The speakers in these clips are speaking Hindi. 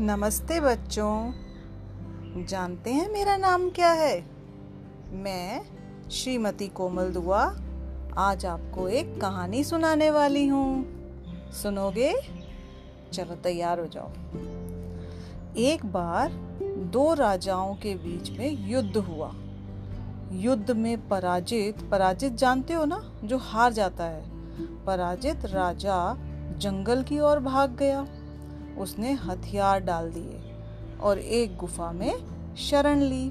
नमस्ते बच्चों। जानते हैं मेरा नाम क्या है? मैं श्रीमती कोमल दुआ। आज आपको एक कहानी सुनाने वाली हूँ। सुनोगे? चलो तैयार हो जाओ। एक बार दो राजाओं के बीच में युद्ध हुआ। युद्ध में पराजित पराजित जानते हो ना? जो हार जाता है। पराजित राजा जंगल की ओर भाग गया। उसने हथियार डाल दिए और एक गुफा में शरण ली।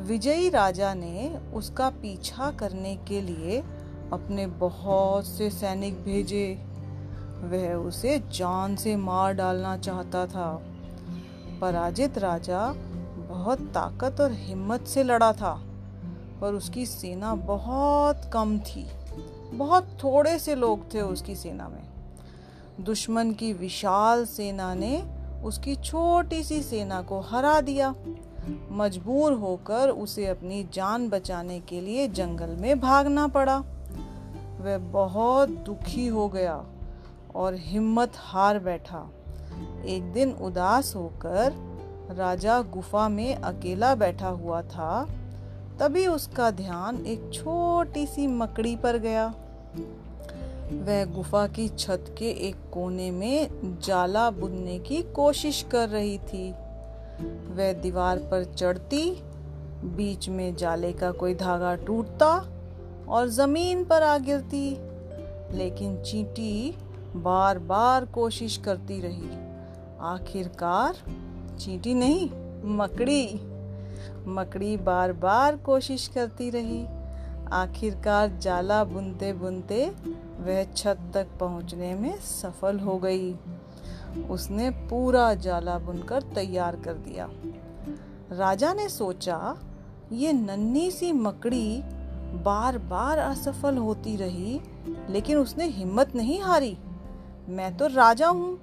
विजयी राजा ने उसका पीछा करने के लिए अपने बहुत से सैनिक भेजे। वह उसे जान से मार डालना चाहता था। पराजित राजा बहुत ताकत और हिम्मत से लड़ा था, पर उसकी सेना बहुत कम थी। बहुत थोड़े से लोग थे उसकी सेना में। दुश्मन की विशाल सेना ने उसकी छोटी सी सेना को हरा दिया। मजबूर होकर उसे अपनी जान बचाने के लिए जंगल में भागना पड़ा। वह बहुत दुखी हो गया और हिम्मत हार बैठा। एक दिन उदास होकर राजा गुफा में अकेला बैठा हुआ था। तभी उसका ध्यान एक छोटी सी मकड़ी पर गया। वह गुफा की छत के एक कोने में जाला बुनने की कोशिश कर रही थी। वह दीवार पर चढ़ती, बीच में जाले का कोई धागा टूटता और ज़मीन पर आ गिरती, लेकिन चींटी बार बार कोशिश करती रही। आखिरकार चींटी नहीं, मकड़ी। मकड़ी बार बार कोशिश करती रही। आखिरकार जाला बुनते बुनते वह छत तक पहुँचने में सफल हो गई। उसने पूरा जाला बुनकर तैयार कर दिया। राजा ने सोचा, ये नन्ही सी मकड़ी बार बार असफल होती रही, लेकिन उसने हिम्मत नहीं हारी। मैं तो राजा हूँ,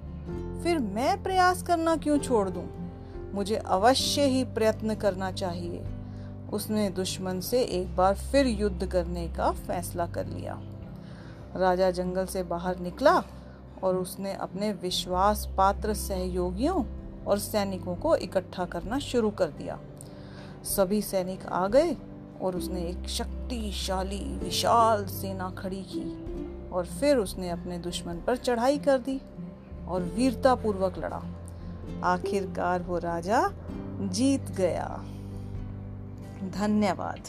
फिर मैं प्रयास करना क्यों छोड़ दूँ? मुझे अवश्य ही प्रयत्न करना चाहिए। उसने दुश्मन से एक बार फिर युद्ध करने का फैसला कर लिया। राजा जंगल से बाहर निकला और उसने अपने विश्वास पात्र सहयोगियों और सैनिकों को इकट्ठा करना शुरू कर दिया। सभी सैनिक आ गए और उसने एक शक्तिशाली, विशाल सेना खड़ी की और फिर उसने अपने दुश्मन पर चढ़ाई कर दी और वीरता पूर्वक लड़ा। आखिरकार वो राजा जीत गया। धन्यवाद।